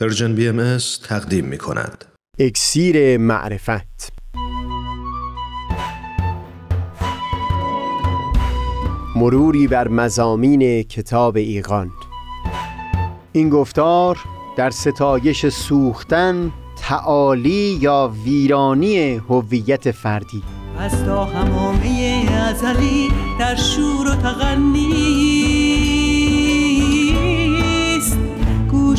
پرژن بی ام تقدیم می کند. اکسیر معرفت. مروری بر مزامین کتاب ایقان این گفتار در ستایش سوختن تعالی یا ویرانی هویت فردی. از تا همامه ازلی در شور و تغنیست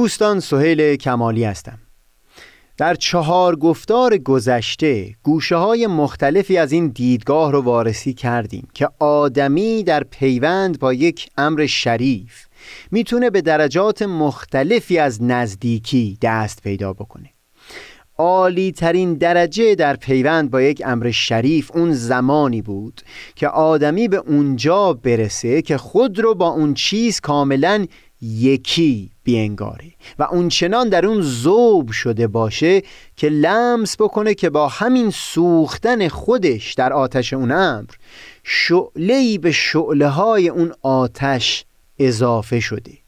دوستان سهیل کمالی هستم. در چهار گفتار گذشته گوشه های مختلفی از این دیدگاه رو وارسی کردیم که آدمی در پیوند با یک امر شریف می‌تونه به درجات مختلفی از نزدیکی دست پیدا بکنه. عالی ترین درجه در پیوند با یک امر شریف اون زمانی بود که آدمی به اونجا برسه که خود رو با اون چیز کاملا یکی بینگاره و اون چنان در اون زوب شده باشه که لمس بکنه که با همین سوختن خودش در آتش اون امر شعلهی به شعله های اون آتش اضافه شده.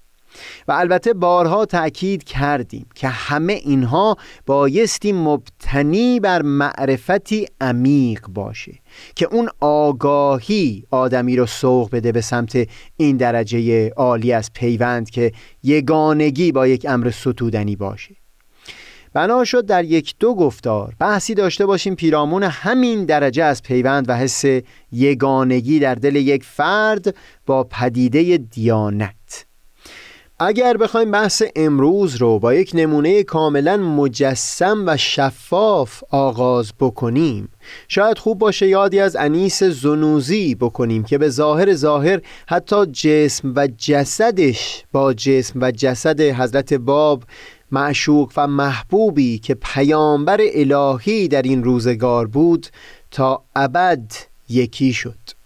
و البته بارها تأکید کردیم که همه اینها بایستی مبتنی بر معرفتی عمیق باشه که اون آگاهی آدمی رو سوق بده به سمت این درجه عالی از پیوند که یگانگی با یک امر ستودنی باشه. بنا شد در یک دو گفتار بحثی داشته باشیم پیرامون همین درجه از پیوند و حس یگانگی در دل یک فرد با پدیده دیانت. اگر بخوایم بحث امروز رو با یک نمونه کاملا مجسم و شفاف آغاز بکنیم شاید خوب باشه یادی از انیس زنوزی بکنیم که به ظاهر ظاهر حتی جسم و جسدش با جسم و جسد حضرت باب معشوق و محبوبی که پیامبر الهی در این روزگار بود تا ابد یکی شد.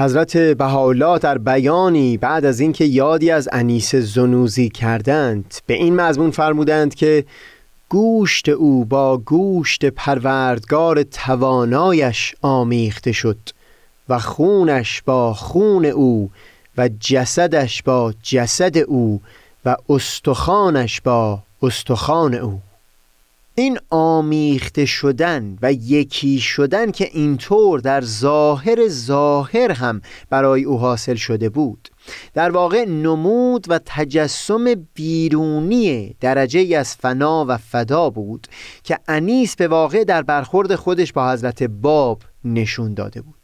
حضرت بهاءالله در بیانی بعد از اینکه یادی از انیس زنوزی کردند به این مضمون فرمودند که گوشت او با گوشت پروردگار توانایش آمیخته شد و خونش با خون او و جسدش با جسد او و استخانش با استخوان او. این آمیخته شدن و یکی شدن که اینطور در ظاهر ظاهر هم برای او حاصل شده بود. در واقع نمود و تجسم بیرونی درجه از فنا و فدا بود که انیس به واقع در برخورد خودش با حضرت باب نشون داده بود.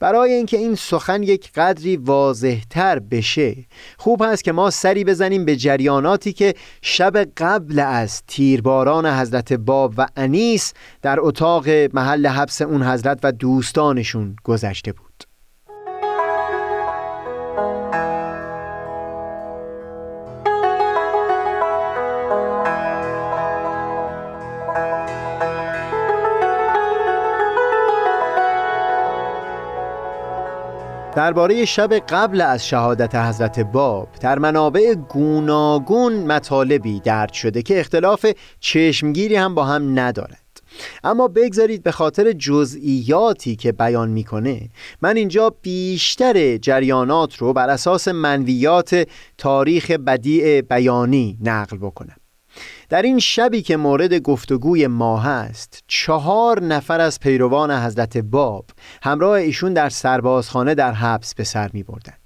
برای اینکه این سخن یک قدری واضحتر بشه خوب هست که ما سری بزنیم به جریاناتی که شب قبل از تیرباران حضرت باب و انیس در اتاق محل حبس اون حضرت و دوستانشون گذشته بود. درباره شب قبل از شهادت حضرت باب در منابع گوناگون مطالبی درد شده که اختلاف چشمگیری هم با هم ندارد. اما بگذارید به خاطر جزئیاتی که بیان می‌کنه من اینجا بیشتر جریانات رو بر اساس منویات تاریخ بدیع بیانی نقل بکنم. در این شبی که مورد گفتگوی ما هست چهار نفر از پیروان حضرت باب همراه ایشون در سربازخانه در حبس به سر می بردند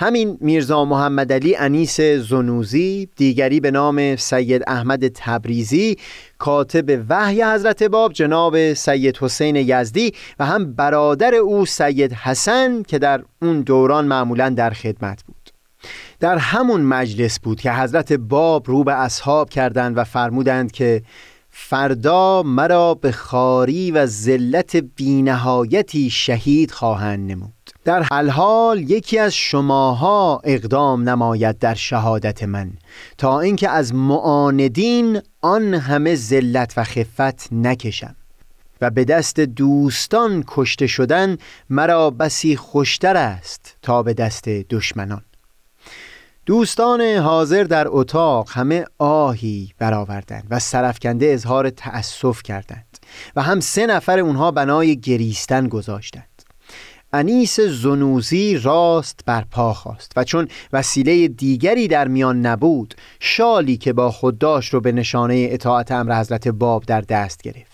همین میرزا محمد علی انیس زنوزی دیگری به نام سید احمد تبریزی کاتب وحی حضرت باب جناب سید حسین یزدی و هم برادر او سید حسن که در اون دوران معمولا در خدمت بود. در همون مجلس بود که حضرت باب رو به اصحاب کردند و فرمودند که فردا مرا به خاری و ذلت بینهایتی شهید خواهند نمود. در حال حال یکی از شماها اقدام نماید در شهادت من تا اینکه از معاندین آن همه ذلت و خفت نکشم. و به دست دوستان کشته شدن مرا بسی خوشتر است تا به دست دشمنان. دوستان حاضر در اتاق همه آهی برآوردند و سرفکنده اظهار تأسف کردند و هم سه نفر اونها بنای گریستن گذاشتند. انیس زنوزی راست بر پا خواست و چون وسیله دیگری در میان نبود شالی که با خود داشت رو به نشانه اطاعت امر حضرت باب در دست گرفت.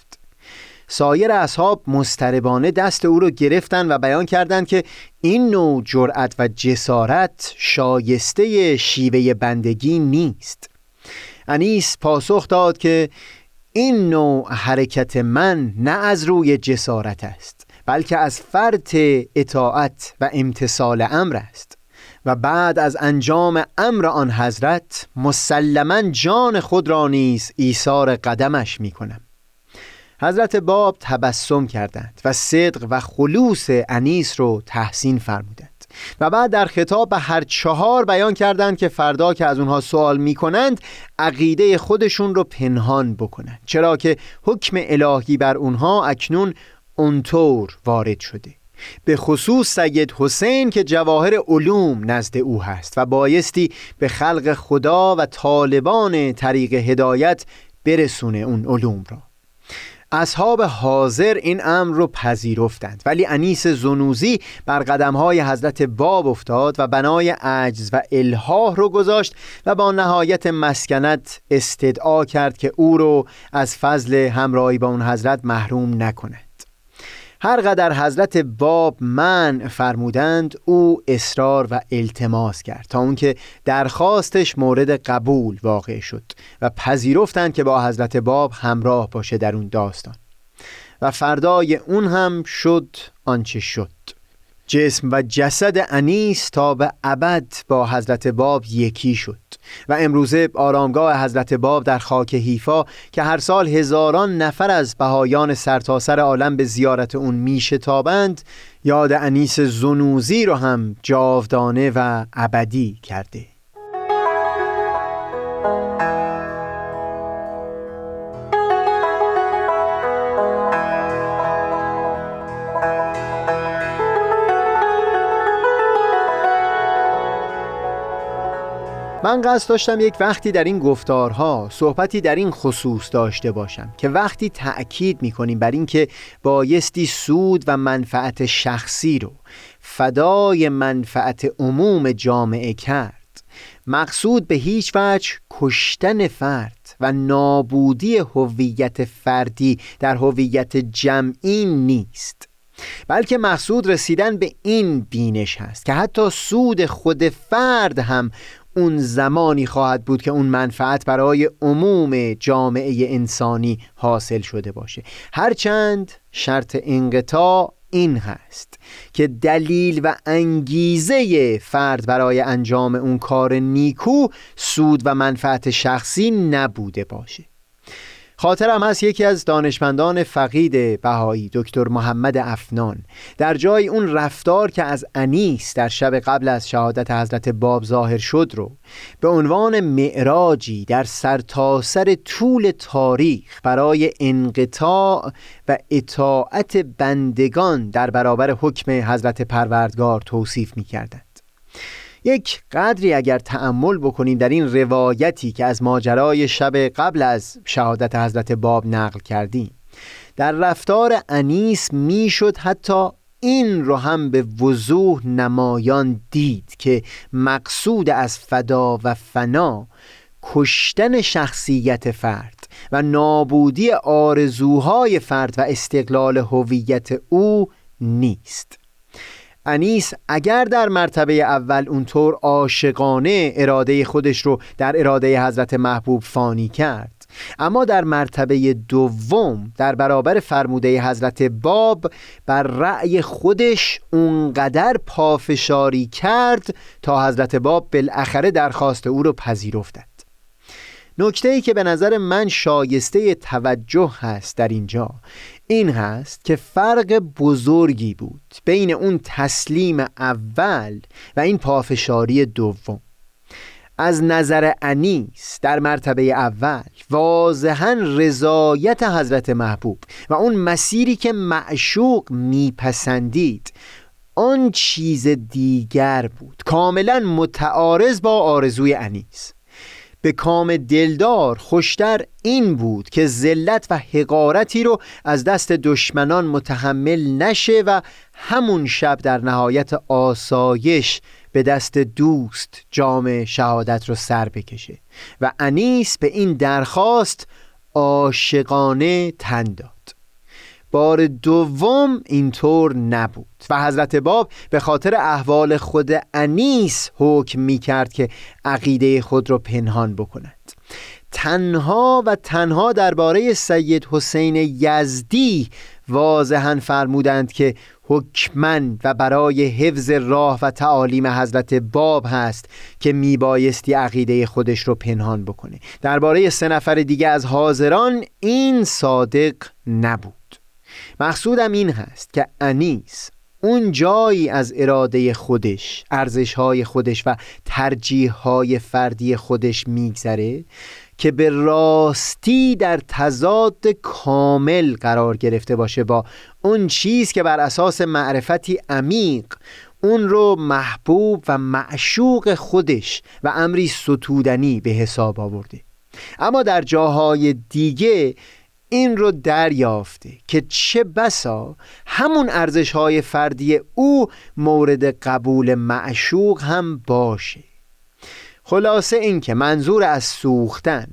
سایر اصحاب مستربانه دست او را گرفتند و بیان کردند که این نوع جرأت و جسارت شایسته شیوه بندگی نیست. انیس پاسخ داد که این نوع حرکت من نه از روی جسارت است بلکه از فرط اطاعت و امتصال امر است و بعد از انجام امر آن حضرت مسلما جان خود را نیز ایثار قدمش می کنم حضرت باب تبسم کردند و صدق و خلوص انیس رو تحسین فرمودند و بعد در خطاب به هر چهار بیان کردند که فردا که از اونها سوال می کنند عقیده خودشون رو پنهان بکنند. چرا که حکم الهی بر اونها اکنون اونطور وارد شده. به خصوص سید حسین که جواهر علوم نزد او هست و بایستی به خلق خدا و طالبان طریق هدایت برسونه اون علوم را. اصحاب حاضر این امر رو پذیرفتند. ولی انیس زنوزی بر قدمهای حضرت باب افتاد و بنای عجز و الهاه رو گذاشت و با نهایت مسکنت استدعا کرد که او رو از فضل همراهی با اون حضرت محروم نکنه. هر قدر حضرت باب من فرمودند او اصرار و التماس کرد تا اونکه درخواستش مورد قبول واقع شد و پذیرفتند که با حضرت باب همراه باشه در اون داستان. و فردای اون هم شد آنچه شد. جسم و جسد انیس تا به ابد با حضرت باب یکی شد. و امروزه آرامگاه حضرت باب در خاک حیفا که هر سال هزاران نفر از بهایان سرتاسر عالم به زیارت اون میشتابند یاد انیس زنوزی رو هم جاودانه و ابدی کرده. من قصد داشتم یک وقتی در این گفتارها صحبتی در این خصوص داشته باشم که وقتی تأکید می‌کنیم بر اینکه بایستی سود و منفعت شخصی رو فدای منفعت عموم جامعه کرد مقصود به هیچ وجه کشتن فرد و نابودی هویت فردی در هویت جمعی نیست بلکه مقصود رسیدن به این بینش هست که حتی سود خود فرد هم اون زمانی خواهد بود که اون منفعت برای عموم جامعه انسانی حاصل شده باشه. هرچند شرط انقطاع این هست که دلیل و انگیزه فرد برای انجام اون کار نیکو سود و منفعت شخصی نبوده باشه. خاطرم هست یکی از دانشمندان فقید بهایی دکتر محمد افنان در جای اون رفتار که از انیس در شب قبل از شهادت حضرت باب ظاهر شد رو به عنوان معراجی در سرتاسر سر طول تاریخ برای انقطاع و اطاعت بندگان در برابر حکم حضرت پروردگار توصیف می کردن. یک قدری اگر تأمل بکنیم در این روایتی که از ماجرای شب قبل از شهادت حضرت باب نقل کردیم. در رفتار انیس می‌شد حتی این رو هم به وضوح نمایان دید که مقصود از فدا و فنا کشتن شخصیت فرد و نابودی آرزوهای فرد و استقلال هویت او نیست. انیس اگر در مرتبه اول اونطور عاشقانه اراده خودش رو در اراده حضرت محبوب فانی کرد. اما در مرتبه دوم در برابر فرموده حضرت باب بر رأی خودش اونقدر پافشاری کرد تا حضرت باب بالاخره درخواست او رو پذیرفتند نکته ای که به نظر من شایسته توجه هست در اینجا این هست که فرق بزرگی بود بین اون تسلیم اول و این پافشاری دوم. از نظر انیس در مرتبه اول واضحا رضایت حضرت محبوب و اون مسیری که معشوق میپسندید آن چیز دیگر بود. کاملا متعارض با آرزوی انیس. به کام دلدار خوشتر این بود که ذلت و حقارتی رو از دست دشمنان متحمل نشه و همون شب در نهایت آسایش به دست دوست جام شهادت رو سر بکشه و انیس به این درخواست عاشقانه تن بار دوم اینطور نبود. و حضرت باب به خاطر احوال خود انیس حکم می کرد که عقیده خود را پنهان بکند. تنها و تنها درباره سید حسین یزدی واضحا فرمودند که حکمن و برای حفظ راه و تعالیم حضرت باب هست که میبایستی عقیده خودش رو پنهان بکنه. درباره سه نفر دیگه از حاضران این صادق نبود. مقصودم این هست که انیس اون جایی از اراده خودش ارزشهای خودش و ترجیحهای فردی خودش میگذره که به راستی در تضاد کامل قرار گرفته باشه با اون چیز که بر اساس معرفتی عمیق اون رو محبوب و معشوق خودش و امری ستودنی به حساب آورده. اما در جاهای دیگه این رو دریافته که چه بسا همون ارزش های فردی او مورد قبول معشوق هم باشه. خلاصه این که منظور از سوختن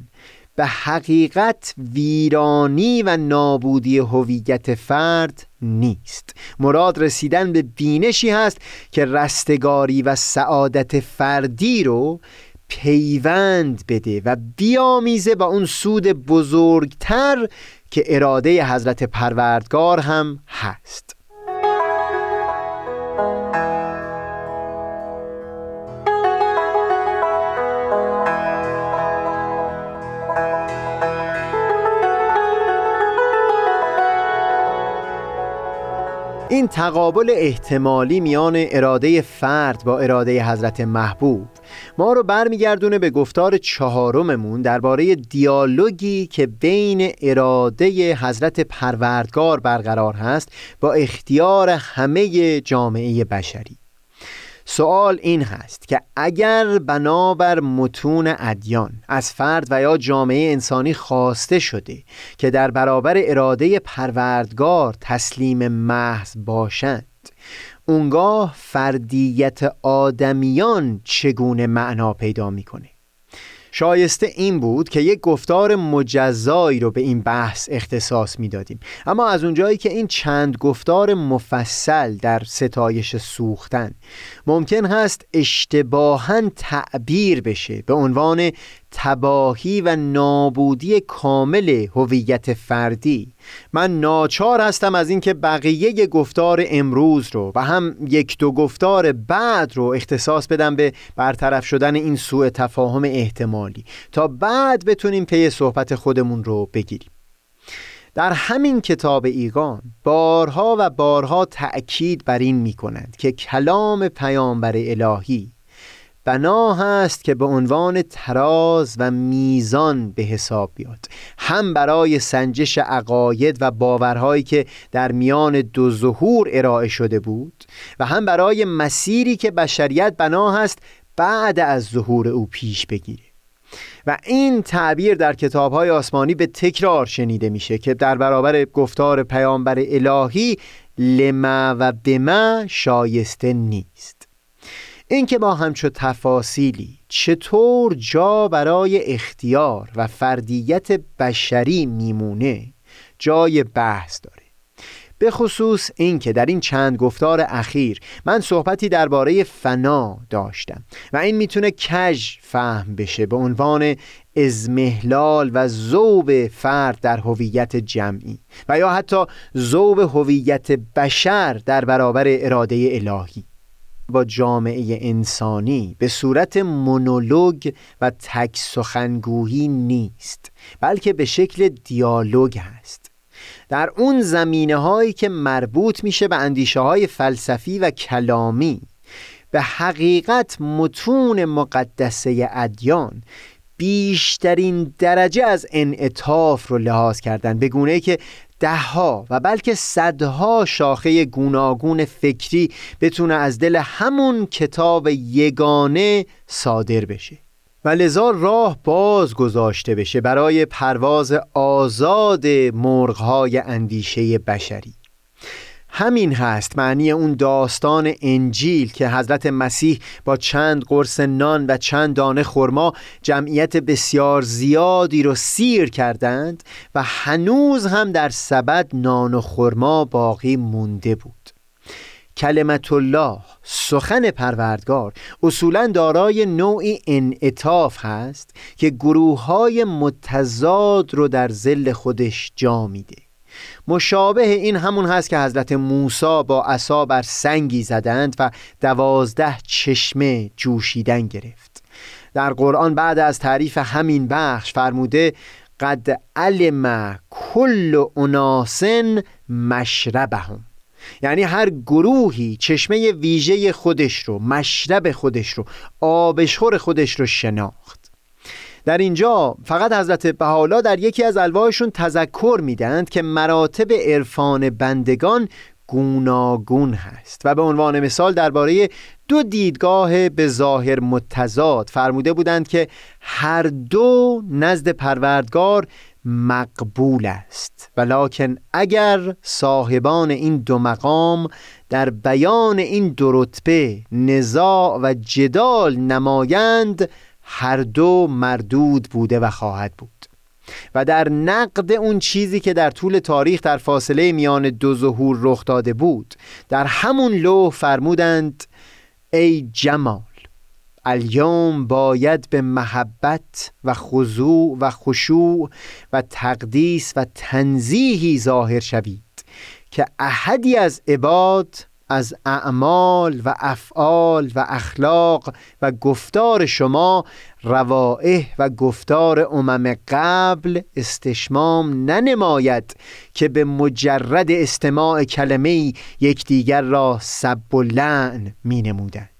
به حقیقت ویرانی و نابودی هویت فرد نیست. مراد رسیدن به بینشی هست که رستگاری و سعادت فردی رو پیوند بده و بیامیزه با اون سود بزرگتر که اراده حضرت پروردگار هم هست. این تقابل احتمالی میان اراده فرد با اراده حضرت محبوب ما رو برمیگردونه به گفتار چهارممون درباره دیالوگی که بین اراده حضرت پروردگار برقرار هست با اختیار همه جامعه بشری. سوال این هست که اگر بنابر متون ادیان از فرد و یا جامعه انسانی خواسته شده که در برابر اراده پروردگار تسلیم محض باشند اونگاه فردیت آدمیان چگونه معنا پیدا می‌کنه؟ شایسته این بود که یک گفتار مجزایی رو به این بحث اختصاص می‌دادیم. اما از اونجایی که این چند گفتار مفصل در ستایش سوختن ممکن هست اشتباها تعبیر بشه به عنوان تباهی و نابودی کامل هویت فردی. من ناچار هستم از اینکه بقیه گفتار امروز رو و هم یک دو گفتار بعد رو اختصاص بدم به برطرف شدن این سوء تفاهم احتمالی تا بعد بتونیم پی صحبت خودمون رو بگیریم. در همین کتاب ایگان بارها و بارها تأکید بر این می کنند که کلام پیامبر الهی بنا هست که به عنوان تراز و میزان به حساب بیاد. هم برای سنجش عقاید و باورهایی که در میان دو ظهور ارائه شده بود و هم برای مسیری که بشریت بنا هست بعد از ظهور او پیش بگیره و این تعبیر در کتابهای آسمانی به تکرار شنیده میشه که در برابر گفتار پیامبر الهی لما و بما شایسته نیست. اینکه با همچو تفاصیلی چطور جا برای اختیار و فردیت بشری میمونه جای بحث داره. به خصوص اینکه در این چند گفتار اخیر من صحبتی درباره فنا داشتم و این می‌تونه کج فهم بشه به عنوان ازمهلال و زوب فرد در هویت جمعی و یا حتی زوب هویت بشر در برابر اراده الهی. با جامعه انسانی به صورت مونولوگ و تک سخنگویی نیست بلکه به شکل دیالوگ هست. در اون زمینه هایی که مربوط میشه به اندیشه های فلسفی و کلامی. به حقیقت متون مقدسه ادیان بیشترین درجه از انعطاف رو لحاظ کردن به گونه که دهها و بلکه صدها شاخه گوناگون فکری بتونه از دل همون کتاب یگانه صادر بشه. و لذا راه باز گذاشته بشه برای پرواز آزاد مرغهای اندیشه بشری. همین هست معنی اون داستان انجیل که حضرت مسیح با چند قرص نان و چند دانه خرما جمعیت بسیار زیادی رو سیر کردند و هنوز هم در سبد نان و خرما باقی مونده بود. کلمت الله سخن پروردگار. اصولا دارای نوعی انعطاف هست که گروه های متضاد رو در زل خودش جا میده. مشابه این همون هست که حضرت موسی با عصا بر سنگی زدند و دوازده چشمه جوشیدن گرفت. در قرآن بعد از تعریف همین بخش فرموده قد علم کل اناسن مشربهم. یعنی هر گروهی چشمه ویژه خودش رو مشرب خودش رو آبشخور خودش رو شناخت. در اینجا فقط حضرت بحالا در یکی از الواحشون تذکر میدند که مراتب عرفان بندگان گوناگون هست و به عنوان مثال درباره دو دیدگاه به ظاهر متضاد فرموده بودند که هر دو نزد پروردگار مقبول است. ولیکن اگر صاحبان این دو مقام در بیان این دو رتبه نزاع و جدال نمایند هر دو مردود بوده و خواهد بود. و در نقد اون چیزی که در طول تاریخ در فاصله میان دو ظهور رخ داده بود در همون لوح فرمودند ای جمال الیوم باید به محبت و خضوع و خشوع و تقدیس و تنزیهی ظاهر شوید که احدی از عباد از اعمال و افعال و اخلاق و گفتار شما روائح و گفتار امم قبل استشمام ننماید که به مجرد استماع کلمه یکدیگر را سب و لعن می نمودند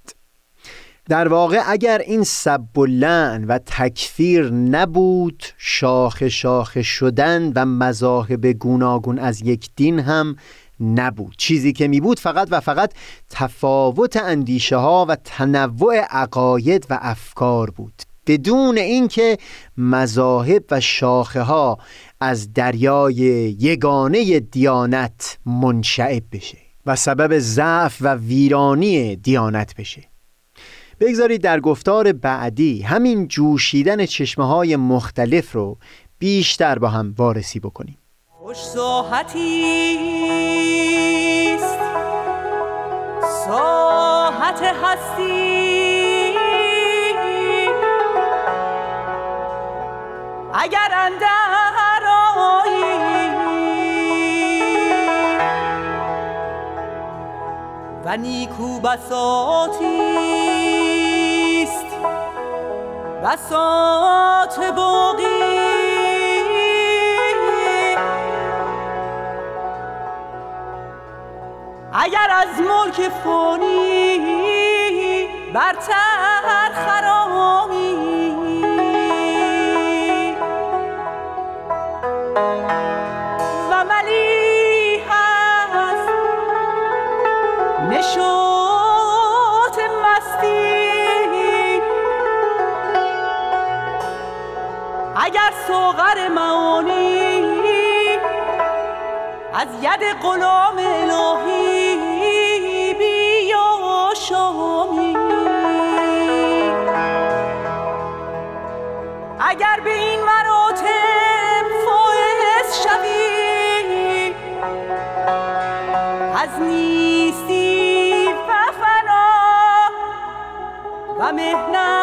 در واقع اگر این سب و لعن و تکفیر نبود شاخ شاخ شدن و مذاهب گوناگون از یک دین هم نبود. چیزی که می بود فقط و فقط تفاوت اندیشه ها و تنوع عقاید و افکار بود. بدون اینکه مذاهب و شاخه ها از دریای یگانه دیانت منشعب بشه و سبب ضعف و ویرانی دیانت بشه. بگذارید در گفتار بعدی همین جوشیدن چشمه های مختلف رو بیشتر با هم وارسی بکنیم. خوش ساحتی است. ساحت هستی. اگر اندر و نیکو بساتی. است بساط باقی. اگر از ملک فانی برتر خرامی اگر سوغر معانی از ید غلام الهی اگر به این مراتب فائز شوی از نیستی و فنا و مهنت